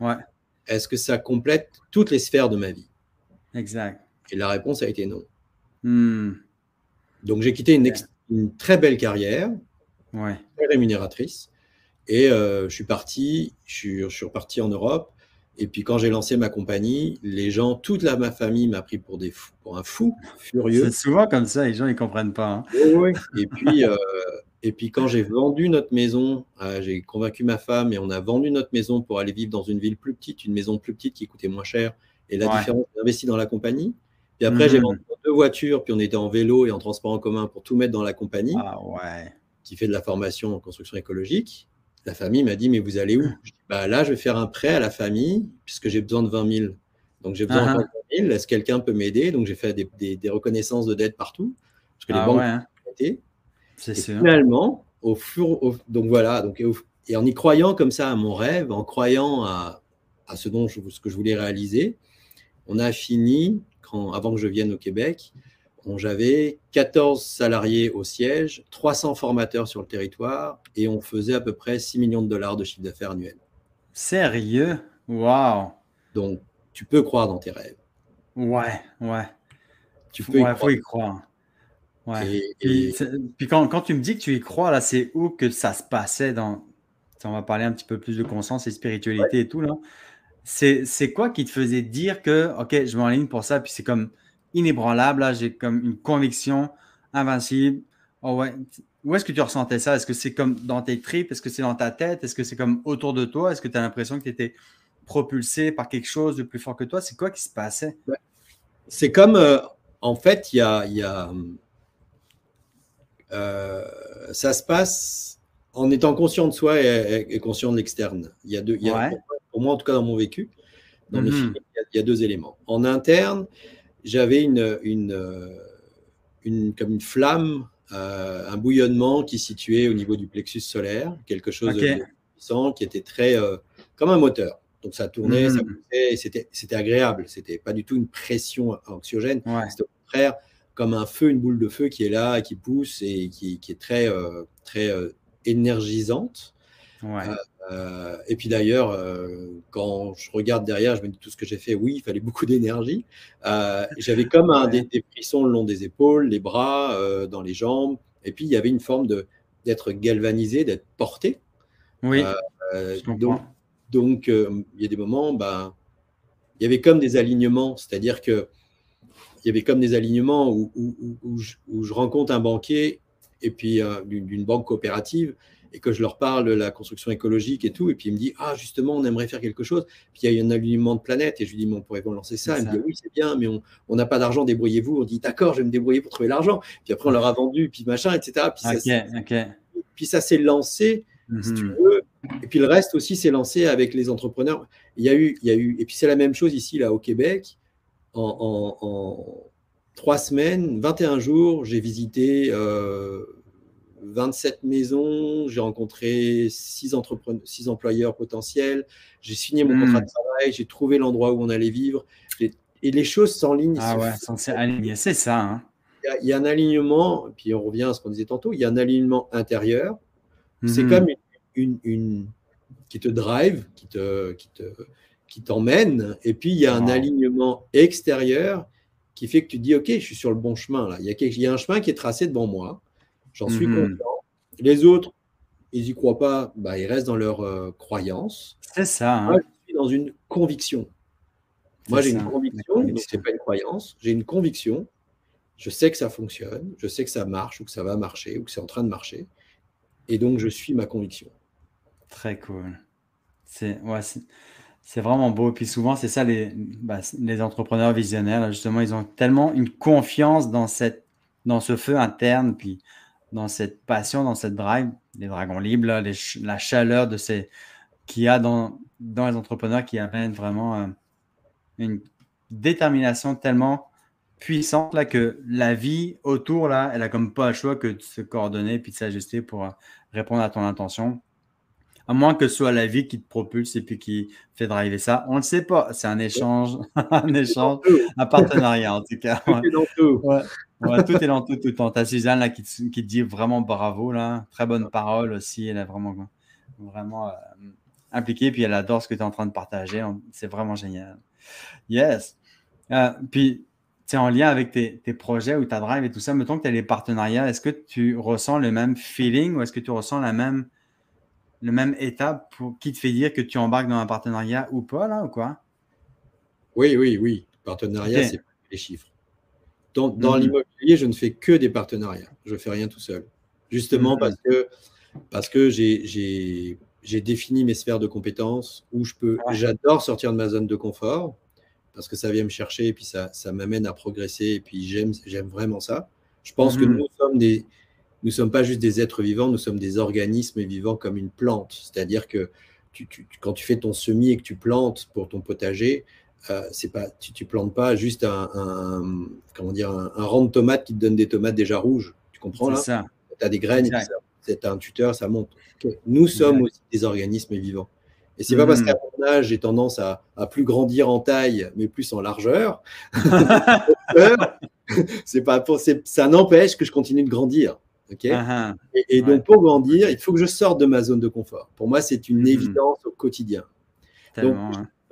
est-ce que ça complète toutes les sphères de ma vie? Exact. Et la réponse a été non. Donc j'ai quitté une, très belle carrière, très rémunératrice, et euh, je suis parti, je suis, je suis, reparti en Europe. Et puis quand j'ai lancé ma compagnie, les gens, toute la, ma famille m'a pris pour, des fous, pour un fou furieux. C'est souvent comme ça, les gens ils comprennent pas. Hein. Oui, Et puis euh, et puis quand j'ai vendu notre maison, euh, j'ai convaincu ma femme et on a vendu notre maison pour aller vivre dans une ville plus petite, une maison plus petite qui coûtait moins cher. Et la différence, j'ai investi dans la compagnie. Puis après, j'ai mmh. vendu deux voitures, puis on était en vélo et en transport en commun pour tout mettre dans la compagnie, ah, qui fait de la formation en construction écologique. La famille m'a dit, mais vous allez où? Je dis, bah, Là, je vais faire un prêt à la famille, puisque j'ai besoin de 20 000. Donc, j'ai besoin de 20 000. Est-ce que quelqu'un peut m'aider? Donc, j'ai fait des, reconnaissances de dette partout, parce que les ah banques hein. C'est Finalement, au fur, donc voilà, donc, et en y croyant comme ça à mon rêve, en croyant à, à ce, dont je, ce que je voulais réaliser, on a fini avant que je vienne au Québec, j'avais 14 salariés au siège, 300 formateurs sur le territoire et on faisait à peu près 6 millions de dollars de chiffre d'affaires annuel. Sérieux? Waouh Donc, tu peux croire dans tes rêves. Ouais, ouais. Tu peux y faut y croire. Ouais. Et, puis, quand, quand, tu me dis que tu y crois, là, c'est où que ça se passait dans. On va parler un petit peu plus de conscience et spiritualité et tout, là c'est quoi qui te faisait dire que, OK, je m'enligne pour ça, puis c'est comme inébranlable, là, j'ai comme une conviction invincible. Oh ouais. Où est-ce que tu ressentais ça? Est-ce que c'est comme dans tes tripes? Est-ce que c'est dans ta tête? Est-ce que c'est comme autour de toi? Est-ce que tu as l'impression que tu étais propulsé par quelque chose de plus fort que toi? C'est quoi qui se passait? C'est comme, euh, en fait, il y a, y a euh, ça se passe en étant conscient de soi et, conscient de l'externe. Il y a deux, il y a, pour moi en tout cas dans mon vécu, dans mes mhm. il y, a deux éléments. En interne, j'avais une, une, euh, une, comme une flamme, euh, un bouillonnement qui situait au niveau du plexus solaire, quelque chose de puissant qui était très euh, comme un moteur. Donc ça tournait, ça mhm. poussait, c'était, c'était agréable. C'était pas du tout une pression anxiogène. C'était au contraire comme un feu, une boule de feu qui est là, qui pousse et qui, qui est très, très énergisante. Ouais. Euh, et puis d'ailleurs, euh, quand je regarde derrière, je me dis tout ce que j'ai fait, oui, il fallait beaucoup d'énergie. Euh, j'avais comme un, des, frissons le long des épaules, les bras, dans les jambes. Et puis il y avait une forme d'être galvanisé, d'être porté. Oui. donc, donc il y a des moments, ben, il y avait comme des alignements, c'est-à-dire que il y avait comme des alignements où, où, je, où je, rencontre un banquier et puis d'une banque coopérative et que je leur parle de la construction écologique et tout, et puis il me dit Ah, justement, on aimerait faire quelque chose. Puis il y a un alignement de planète, et je lui dis Mais on pourrait lancer ça. Il me dit Oui, c'est bien, mais on n'a pas d'argent, débrouillez-vous. On dit D'accord, je vais me débrouiller pour trouver l'argent. Puis après, on leur a vendu, puis machin, etc. Puis ça, s'est lancé, si tu mhm. veux. Et puis le reste aussi s'est lancé avec les entrepreneurs. Il y a eu, il y a eu, et puis c'est la même chose ici, là, au Québec. En, en, trois semaines, 21 jours, j'ai visité. Euh, 27 maisons, j'ai rencontré 6, six employeurs potentiels, j'ai signé mon contrat de hmm. travail, j'ai trouvé l'endroit où on allait vivre. Et les choses s'enlignent. Ah ouais, c'est ça. Hein. Il, y a, un alignement, puis on revient à ce qu'on disait tantôt, il y a un alignement intérieur. C'est hmm. comme une, une, qui te drive, qui te, qui te, qui t'emmène, et puis il y a un alignement extérieur qui fait que tu dis, OK, je suis sur le bon chemin là. Il y a, il y a un chemin qui est tracé devant moi. J'en suis mhm. content. Les autres, ils n'y croient pas, bah, ils restent dans leur euh, croyance. C'est ça. Hein. Moi, je suis dans une conviction. Moi, j'ai une conviction, donc ce n'est pas une croyance, j'ai une conviction Je sais que ça fonctionne, je sais que ça marche ou que ça va marcher ou que c'est en train de marcher. Et donc, je suis ma conviction. Très cool. C'est ouais, c'est vraiment beau. Puis souvent, c'est ça, les, bah, les entrepreneurs visionnaires, justement, ils ont tellement une confiance dans, cette, dans ce feu interne, puis dans cette passion, dans cette drive, les dragons libres, la chaleur de ces qu'il y a dans, les entrepreneurs qui amènent vraiment euh, une détermination tellement puissante que la vie autour, là, elle a comme pas le choix que de se coordonner puis de s'ajuster pour euh, répondre à ton intention. À moins que ce soit la vie qui te propulse et puis qui fait driver ça. On ne le sait pas. C'est un échange, un échange, un partenariat en tout cas. Tout est dans tout. tout est dans tout, tout le temps. Suzanne là, qui, te, qui dit vraiment bravo. Là. Très bonne parole aussi. Elle est vraiment, vraiment euh, impliquée. Puis elle adore ce que tu es en train de partager. C'est vraiment génial. Yes. Euh, puis, en lien avec tes, tes, projets ou ta drive et tout ça, mettons que tu as les partenariats, est-ce que tu ressens le même feeling ou est-ce que tu ressens la même le même état pour, qui te fait dire que tu embarques dans un partenariat ou pas, là, ou quoi? Oui, oui, oui. Partenariat, c'est les chiffres. Dans, dans mhm. l'immobilier, je ne fais que des partenariats. Je ne fais rien tout seul. Justement mhm. parce que, parce que j'ai défini mes sphères de compétences où je peux. J'adore sortir de ma zone de confort parce que ça vient me chercher et puis ça, ça m'amène à progresser et puis j'aime vraiment ça. Je pense que mhm. nous sommes des, nous ne sommes pas juste des êtres vivants, nous sommes des organismes vivants comme une plante. C'est-à-dire que quand tu fais ton semis et que tu plantes pour ton potager, euh, c'est pas, tu ne plantes pas juste un, comment dire, un, rang de tomates qui te donne des tomates déjà rouges. Tu comprends là? Tu as des graines, c'est un tuteur, ça monte. Nous sommes aussi des organismes vivants. Et c'est n'est pas parce mmh. qu'à mon âge, j'ai tendance à, à, plus grandir en taille, mais plus en largeur. c'est pas pour, ça n'empêche que je continue de grandir. Ah, ah. et, donc, pour grandir, il faut que je sorte de ma zone de confort. Pour moi, c'est une mhm. évidence au quotidien. Donc,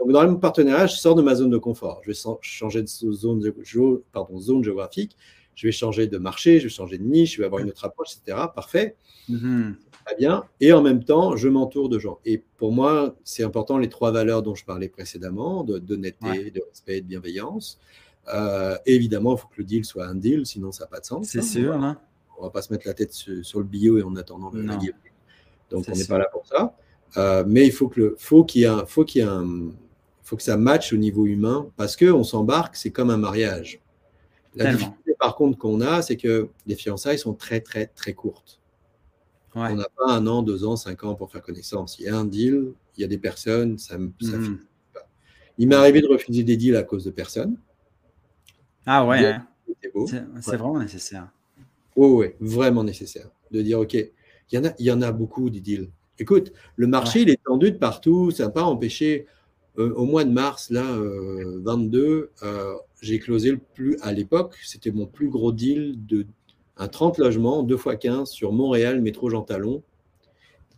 dans le partenariat, je sors de ma zone de confort. Je vais changer de zone, pardon, zone géographique, je vais changer de marché, je vais changer de niche, je vais avoir une autre approche, etc. Parfait. Mhm. Très bien. Et en même temps, je m'entoure de gens. Et pour moi, c'est important les trois valeurs dont je parlais précédemment, d'honnêteté, de, respect et de bienveillance. Euh, évidemment, il faut que le deal soit un deal, sinon ça n'a pas de sens. C'est hein. sûr. Hein on va pas se mettre la tête sur, le bio et en attendant le Donc on n'est pas là pour ça. Euh, mais il faut que faut qu'il y ait faut qu'il y ait faut que ça matche au niveau humain parce que on s'embarque, c'est comme un mariage. La difficulté par contre qu'on a, c'est que les fiançailles sont très très très courtes. On n'a pas un an, deux ans, cinq ans pour faire connaissance. Il y a un deal, il y a des personnes, ça, mhm. pas. Il m'est arrivé de refuser des deals à cause de personnes. Ah ouais. Hein. C'est vraiment nécessaire. Oui, vraiment nécessaire. De dire, OK, il y, en a, il y en a beaucoup des deals. Écoute, le marché, il est tendu de partout. Ça n'a pas empêché. Euh, au mois de mars, là, 22, euh, euh, j'ai closé le plus, à l'époque, c'était mon plus gros deal de un 30 logements, 2 x 15 sur Montréal, métro Jean Talon,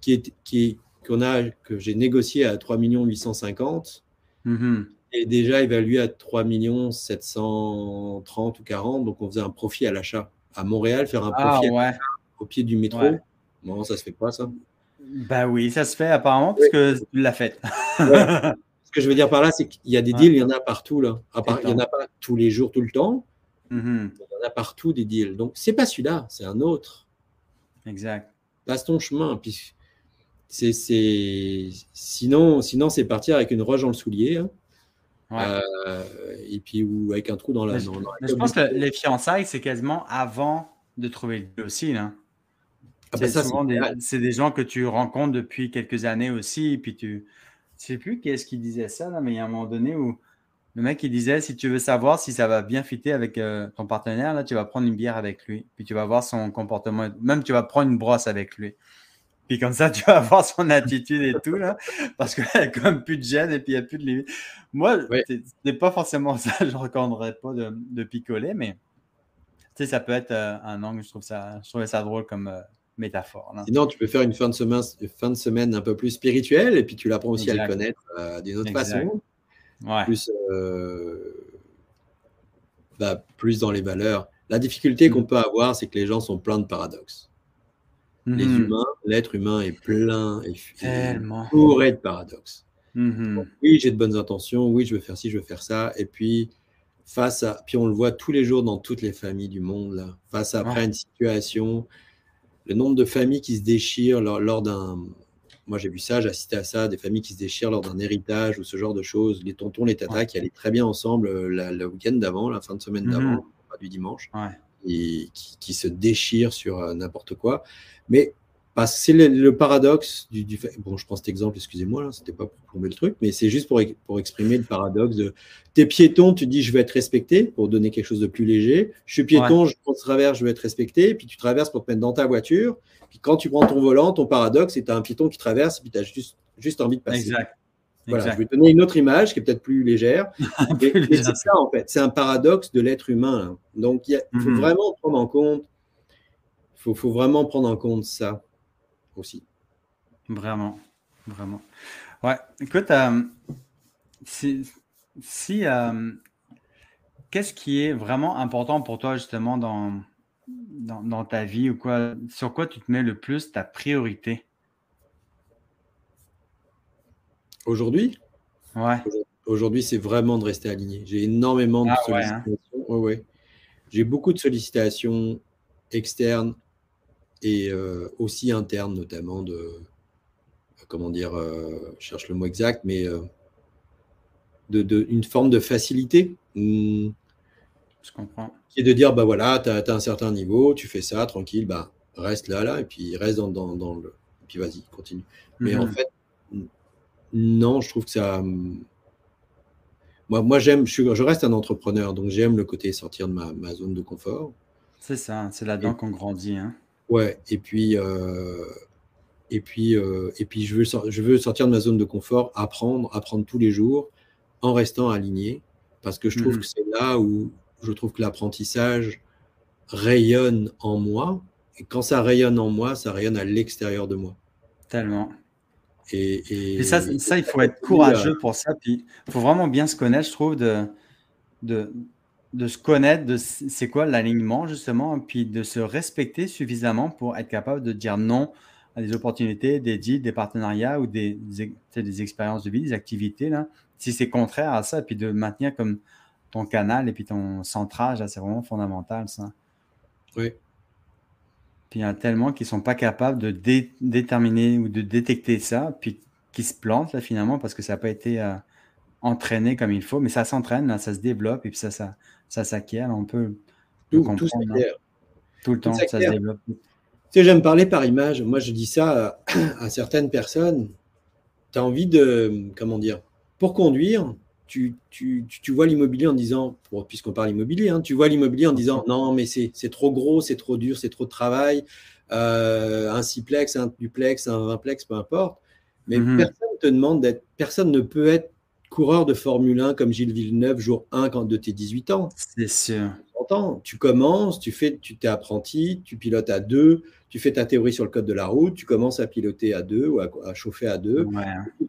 qui est, qui qu'on a, que j'ai négocié à 3 850 mm-hmm. et déjà évalué à 3 730 ou 40. Donc, on faisait un profit à l'achat à Montréal, faire un ah, profil au pied du métro. Non, ça se fait pas, ça. Ben oui, ça se fait apparemment parce que tu l'as fait. Ce que je veux dire par là, c'est qu'il y a des deals, il y en a partout là. il n'y en a pas tous les jours, tout le temps. Mm-hmm. Il y en a partout des deals. Donc, c'est pas celui-là, c'est un autre. Exact. Passe ton chemin. Puis c'est, Sinon, sinon c'est partir avec une roche dans le soulier. Hein. Euh, et puis ou avec un trou dans la. je pense que les fiançailles, c'est quasiment avant de trouver le deal aussi. Là. Ah bah c'est des, gens que tu rencontres depuis quelques années aussi. Et puis tu. Je sais plus qui est-ce qui disait ça, là, mais il y a un moment donné où le mec il disait si tu veux savoir si ça va bien fitter avec euh, ton partenaire, là, tu vas prendre une bière avec lui. Puis tu vas voir son comportement. Même tu vas prendre une brosse avec lui. Puis comme ça, tu vas voir son attitude et tout, là, parce qu'il n'y a comme plus de gêne et puis il n'y a plus de limite. Moi, ce n'est pas forcément ça, je ne recommanderais pas de, picoler, mais ça peut être euh, un angle, je trouve ça, je trouvais ça drôle comme euh, métaphore. Sinon, tu peux faire une fin de, semaine, fin de semaine un peu plus spirituelle et puis tu l'apprends aussi à le connaître euh, d'une autre façon. Plus, bah, plus dans les valeurs. La difficulté mm. qu'on peut avoir, c'est que les gens sont pleins de paradoxes. Les mhm. humains, l'être humain est plein et, bourré de paradoxes. Mhm. oui, j'ai de bonnes intentions, oui, je veux faire ci, je veux faire ça, et puis face à, puis on le voit tous les jours dans toutes les familles du monde, là, face à après une situation, le nombre de familles qui se déchirent lors, d'un. Moi, j'ai vu ça, j'ai assisté à ça, des familles qui se déchirent lors d'un héritage ou ce genre de choses. Les tontons, les tatas qui allaient très bien ensemble euh, le week-end d'avant, la fin de semaine mhm. d'avant, du dimanche, et qui, se déchirent sur euh, n'importe quoi. Mais c'est le, paradoxe du, fait. Bon, je prends cet exemple, excusez-moi, là, c'était pas pour plomber le truc, mais c'est juste pour, pour exprimer le paradoxe de t'es piéton, tu dis je vais être respecté pour donner quelque chose de plus léger. Je suis piéton, je prends travers, je vais être respecté, puis tu traverses pour te mettre dans ta voiture. Puis quand tu prends ton volant, ton paradoxe, c'est un piéton qui traverse, puis tu as juste, juste envie de passer. Exact. Voilà, je vais donner une autre image qui est peut-être plus légère. c'est ça, en fait. C'est un paradoxe de l'être humain. Donc, il faut mhm. vraiment prendre en compte. Il faut, faut vraiment prendre en compte ça aussi. Vraiment, vraiment. Ouais, écoute, euh, si, euh, qu'est-ce qui est vraiment important pour toi justement dans, dans, ta vie ou quoi, sur quoi tu te mets le plus ta priorité? Aujourd'hui? Ouais. Aujourd'hui, c'est vraiment de rester aligné. J'ai énormément de ah hein. sollicitations. Ouais, ouais. J'ai beaucoup de sollicitations externes et euh, aussi interne notamment de, comment dire, euh, je cherche le mot exact, mais euh, de, une forme de facilité. Hmm. je comprends. Qui est de dire, bah voilà, tu as, un certain niveau, tu fais ça, tranquille, bah reste là, là, et puis reste dans, dans, dans le... Et puis vas-y, continue. Mais en mhm. fait, non, je trouve que ça... Moi, moi j'aime, je, je, reste un entrepreneur, donc j'aime le côté sortir de ma, ma zone de confort. C'est ça, c'est là-dedans qu'on grandit. Hein. Ouais, et puis, euh, et puis, euh, et puis je, veux je veux sortir de ma zone de confort, apprendre, apprendre tous les jours en restant aligné, parce que je trouve mmh que c'est là où je trouve que l'apprentissage rayonne en moi, et quand ça rayonne en moi, ça rayonne à l'extérieur de moi. Tellement. Et, et, ça, ça, il faut être courageux pour ça. Puis il faut vraiment bien se connaître, je trouve, de, de, de se connaître, de c'est quoi l'alignement justement, puis de se respecter suffisamment pour être capable de dire non à des opportunités, des deals, des partenariats ou des, des, expériences de vie, des activités. Là. Si c'est contraire à ça, puis de maintenir comme ton canal et puis ton centrage, c'est vraiment fondamental ça. Oui. Puis il y en a tellement qui ne sont pas capables de déterminer ou de détecter ça, puis qui se plantent là finalement parce que ça n'a pas été euh, entraîné comme il faut, mais ça s'entraîne, ça se développe et puis ça, ça, ça s'acquiert. On peut tout, tout, tout le temps, ça, se développe. Tu sais, j'aime parler par image. Moi, je dis ça à, certaines personnes. Tu as envie de, comment dire, pour conduire, tu, tu, tu vois l'immobilier en disant, puisqu'on parle immobilier, hein, tu vois l'immobilier en disant non, mais c'est trop gros, c'est trop dur, c'est trop de travail. Euh, un siplex, un duplex, un vinplex, peu importe. Mais mhm. personne te demande d'être, personne ne peut être coureur de Formule 1 comme Gilles Villeneuve, jour 1 quand de tes 18 ans. C'est sûr. Tu commences, tu fais, tu t'es apprenti, tu pilotes à deux, tu fais ta théorie sur le code de la route, tu commences à piloter à deux ou à, chauffer à deux.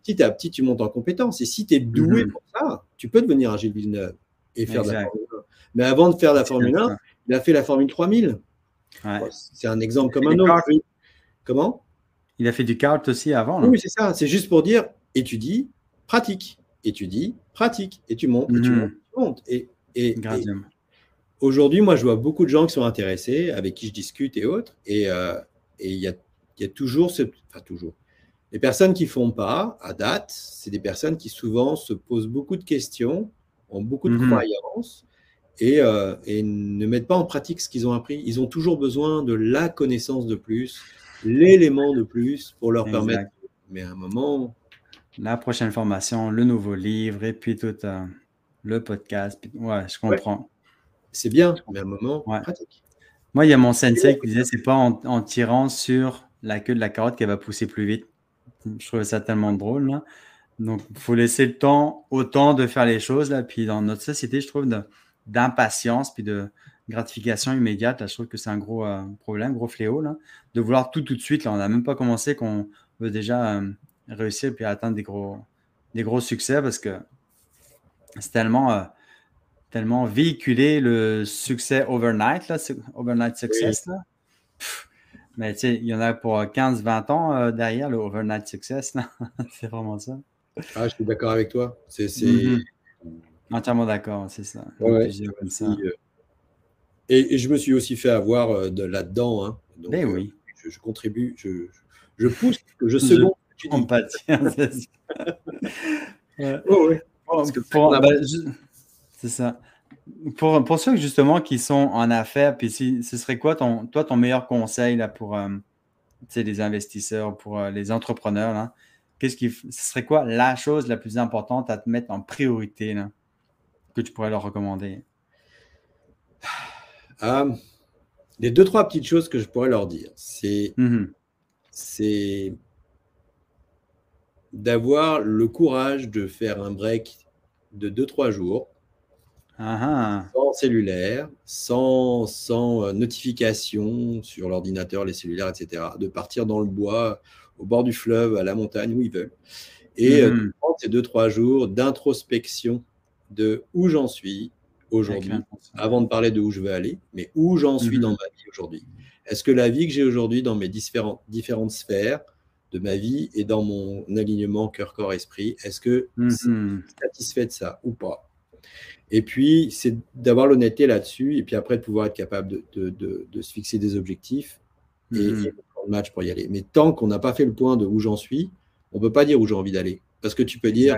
Petit à petit, tu montes en compétence. Et si tu es doué mhm. pour ça, tu peux devenir un Gilles Villeneuve et faire de la Formule 1. Mais avant de faire la Formule 1, il a fait la Formule 3000. C'est un exemple comme un autre. Comment? Il a fait du kart aussi avant. Oui, c'est ça. C'est juste pour dire étudie, pratique étudie, pratique, et tu montes, et tu mhm. montes, tu montes. Et, et, aujourd'hui, moi, je vois beaucoup de gens qui sont intéressés, avec qui je discute et autres, et euh, il y, a, y, a, toujours ce. Enfin, toujours. Les personnes qui font pas, à date, c'est des personnes qui souvent se posent beaucoup de questions, ont beaucoup de mhm. croyances, et, euh, et, ne mettent pas en pratique ce qu'ils ont appris. Ils ont toujours besoin de la connaissance de plus, l'élément de plus pour leur permettre. Mais à un moment, la prochaine formation, le nouveau livre et puis tout euh, le podcast. ouais, je comprends. C'est bien, mais à un moment pratique. Moi, il y a mon sensei qui disait c'est pas en, tirant sur la queue de la carotte qu'elle va pousser plus vite. Je trouvais ça tellement drôle. Donc, il faut laisser le temps, autant de faire les choses. Là. Puis dans notre société, je trouve d'impatience puis de gratification immédiate, là, je trouve que c'est un gros euh, problème, gros fléau. Là, de vouloir tout tout de suite. Là. On n'a même pas commencé qu'on veut déjà euh, réussir puis atteindre des gros, des gros succès parce que c'est tellement, euh, tellement véhiculé le succès overnight, là, overnight success. Là. mais tu sais, il y en a pour 15-20 ans euh, derrière le overnight success. c'est vraiment ça. Ah, je suis d'accord avec toi. C'est, mm-hmm. Entièrement d'accord, c'est ça. Et, je me suis aussi fait avoir de là-dedans. Hein. Ben oui. Je, contribue, je, je, pousse, je seconde. Je. Oh, oui. Bah, c'est ça. Pour, pour, ceux justement qui sont en affaires, puis si, ce serait quoi ton, toi ton meilleur conseil là, pour euh, les investisseurs, pour euh, les entrepreneurs? Là? Qu'est-ce qui, ce serait quoi la chose la plus importante à te mettre en priorité là, que tu pourrais leur recommander? Ah, les deux, trois petites choses que je pourrais leur dire, c'est mmh c'est d'avoir le courage de faire un break de 2-3 jours ah, ah. sans cellulaire, sans, sans euh, notification sur l'ordinateur, les cellulaires, etc. De partir dans le bois, au bord du fleuve, à la montagne, où ils veulent. Et euh, mhm. prendre ces 2-3 jours d'introspection de où j'en suis aujourd'hui, avant de parler de où je veux aller, mais où j'en suis mhm. dans ma vie aujourd'hui. Est-ce que la vie que j'ai aujourd'hui dans mes différentes, différentes sphères, de ma vie et dans mon alignement cœur, corps, esprit. Est-ce que je suis mhm. satisfait de ça ou pas? Et puis, c'est d'avoir l'honnêteté là-dessus et puis après de pouvoir être capable de, se fixer des objectifs et, de prendre le match pour y aller. Mais tant qu'on n'a pas fait le point de où j'en suis, on ne peut pas dire où j'ai envie d'aller. Parce que tu peux dire,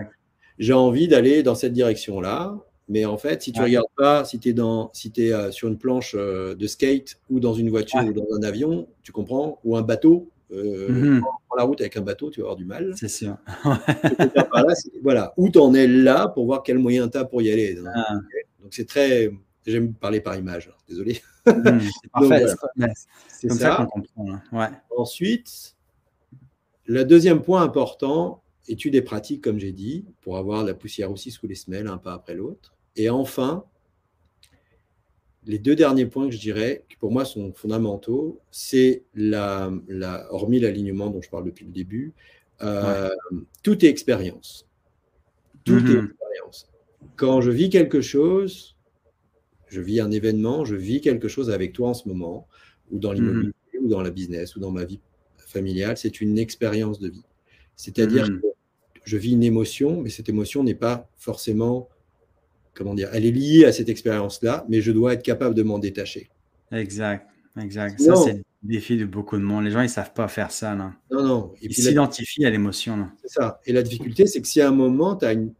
j'ai envie d'aller dans cette direction-là, mais en fait, si tu ne regardes pas, si tu es, dans, si es euh, sur une planche euh, de skate ou dans une voiture ou dans un avion, tu comprends, ou un bateau, euh, mhm. la route avec un bateau, tu vas avoir du mal. C'est sûr. voilà, où tu en es là pour voir quel moyen tu as pour y aller. Ah. Donc c'est très. J'aime parler par image, hein, désolé. Mhm, c'est parfait. c'est comme ça, qu'on comprend. Hein. Ensuite, le deuxième point important, étude des pratiques, comme j'ai dit, pour avoir la poussière aussi sous les semelles, un pas après l'autre. Et enfin, les deux derniers points que je dirais, qui pour moi sont fondamentaux, c'est la, la, hormis l'alignement dont je parle depuis le début, euh, tout est expérience. Tout est mhm. expérience. Quand je vis quelque chose, je vis un événement, je vis quelque chose avec toi en ce moment, ou dans l'immobilier, mhm. ou dans la business, ou dans ma vie familiale, c'est une expérience de vie. C'est-à-dire mhm. que je vis une émotion, mais cette émotion n'est pas forcément comment dire, elle est liée à cette expérience-là, mais je dois être capable de m'en détacher. Exact, exact. ça, c'est le défi de beaucoup de monde. Les gens, ils ne savent pas faire ça. Non, non. ils s'identifient à l'émotion. C'est ça. Et la difficulté, c'est que si à un moment, une...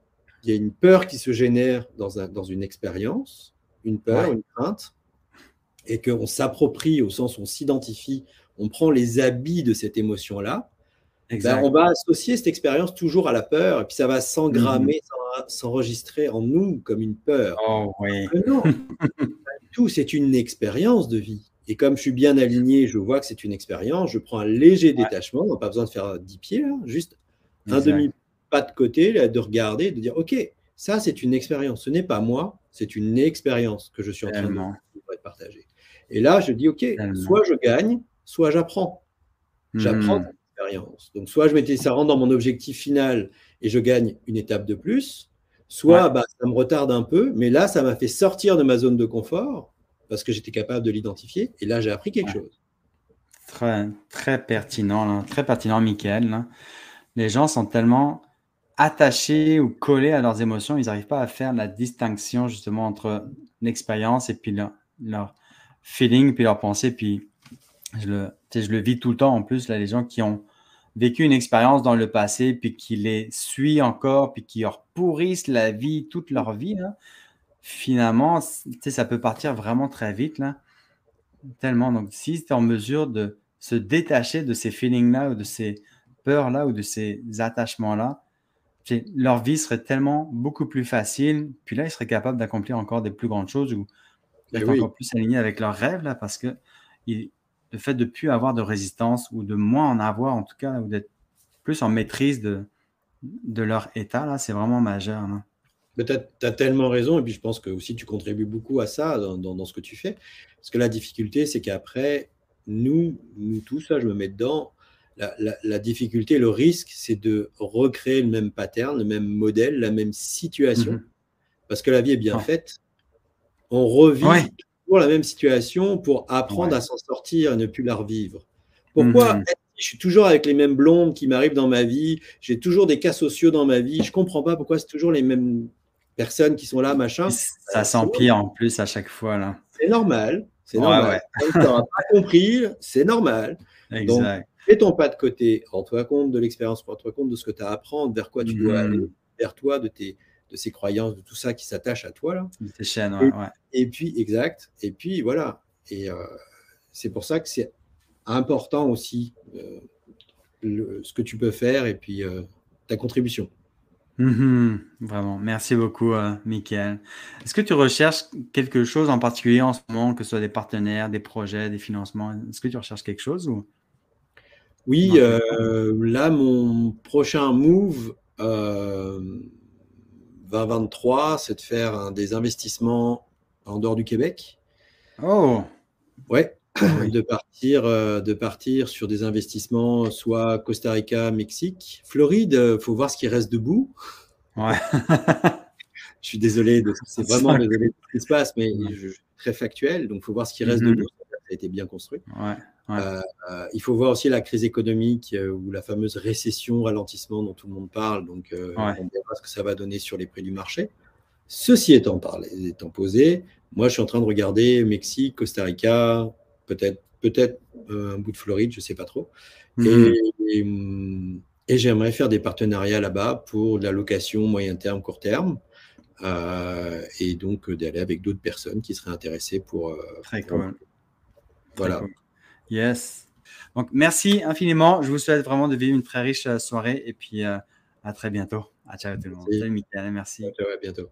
il y a une peur qui se génère dans, un... dans une expérience, une peur, une crainte, et qu'on s'approprie au sens où on s'identifie, on prend les habits de cette émotion-là, ben, on va associer cette expérience toujours à la peur, et puis ça va s'engrammer, mhm. s'enregistrer en nous comme une peur. Oh, oui. non, tout, c'est une expérience de vie. Et comme je suis bien aligné, je vois que c'est une expérience, je prends un léger détachement, on n'a pas besoin de faire 10 pieds, juste un demi-pas de côté, de regarder, de dire, OK, ça c'est une expérience, ce n'est pas moi, c'est une expérience que je suis en train de partager. Et là, je dis, OK, soit je gagne, soit j'apprends. J'apprends Donc, soit je mettais ça rentre dans mon objectif final et je gagne une étape de plus, soit bah, ça me retarde un peu, mais là, ça m'a fait sortir de ma zone de confort parce que j'étais capable de l'identifier et là, j'ai appris quelque chose. Très, très pertinent, très pertinent, Michael. Les gens sont tellement attachés ou collés à leurs émotions, ils n'arrivent pas à faire la distinction justement entre l'expérience et puis leur, leur, feeling, puis leur pensée, puis je le, je le vis tout le temps en plus, là, les gens qui ont vécu une expérience dans le passé, puis qui les suit encore, puis qui leur pourrissent la vie, toute leur vie, finalement, ça peut partir vraiment très vite. Là. Tellement. Donc, si tu es en mesure de se détacher de ces feelings-là, ou de ces peurs-là, ou de ces attachements-là, leur vie serait tellement beaucoup plus facile. Puis là, ils seraient capables d'accomplir encore des plus grandes choses ou d'être encore plus alignés avec leurs rêves, là, parce que ils, le fait de ne plus avoir de résistance ou de moins en avoir en tout cas, ou d'être plus en maîtrise de, de leur état, là, c'est vraiment majeur. Tu as, tellement raison, et puis je pense que aussi tu contribues beaucoup à ça dans, ce que tu fais. Parce que la difficulté, c'est qu'après, nous, nous tous, là, je me mets dedans, la, difficulté, le risque, c'est de recréer le même pattern, le même modèle, la même situation. Mhm. Parce que la vie est bien faite. On revit la même situation pour apprendre à s'en sortir et ne plus la revivre. Pourquoi mhm. je suis toujours avec les mêmes blondes qui m'arrivent dans ma vie, j'ai toujours des cas sociaux dans ma vie, je comprends pas pourquoi c'est toujours les mêmes personnes qui sont là, machin. Ça s'empire en plus à chaque fois. là. C'est normal. C'est normal. tu n'auras pas compris, c'est normal. Exact. Donc, fais ton pas de côté, rends-toi compte de l'expérience, rends-toi compte de ce que tu as à apprendre, vers quoi tu dois mm-hmm. aller, vers toi, de, tes, de ces croyances, de tout ça qui s'attache à toi. Là. Tes chaînes, ouais, et, puis, exact. Et puis, voilà. Et euh, c'est pour ça que c'est important aussi euh, ce que tu peux faire et puis euh, ta contribution. Mhm, vraiment, merci beaucoup, euh, Michael. Est-ce que tu recherches quelque chose en particulier en ce moment, que ce soit des partenaires, des projets, des financements? Est-ce que tu recherches quelque chose ou... Oui, euh, là, mon prochain move euh, 2023, c'est de faire des investissements en dehors du Québec. Oh Ouais, de, partir, euh, de partir sur des investissements, soit Costa Rica, Mexique. Floride, il euh, faut voir ce qui reste debout. Ouais. je suis désolé, c'est vraiment désolé de ce qui se passe, mais je, suis très factuel, donc il faut voir ce qui reste mm-hmm. debout. Ça a été bien construit. Ouais. Euh, il faut voir aussi la crise économique ou la fameuse récession, ralentissement dont tout le monde parle. Donc, on verra ce que ça va donner sur les prix du marché. Ceci étant, parlé, étant posé, moi, je suis en train de regarder Mexique, Costa Rica, peut-être peut-être euh, un bout de Floride, je ne sais pas trop. Mhm. Et, j'aimerais faire des partenariats là-bas pour de la location moyen terme, court terme. Euh, et donc euh, d'aller avec d'autres personnes qui seraient intéressées pour. Très cool. Voilà. Yes. Donc merci infiniment. Je vous souhaite vraiment de vivre une très riche soirée et puis à très bientôt. À ciao tout le monde. Salut Michael, merci. À bientôt.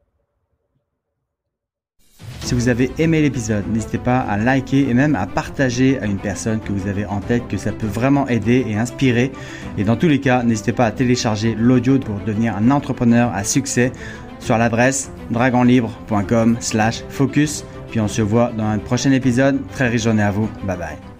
Si vous avez aimé l'épisode, n'hésitez pas à liker et même à partager à une personne que vous avez en tête que ça peut vraiment aider et inspirer. Et dans tous les cas, n'hésitez pas à télécharger l'audio pour devenir un entrepreneur à succès sur l'adresse dragonlibre.com/focus. Puis on se voit dans un prochain épisode. Très riche journée à vous. Bye bye.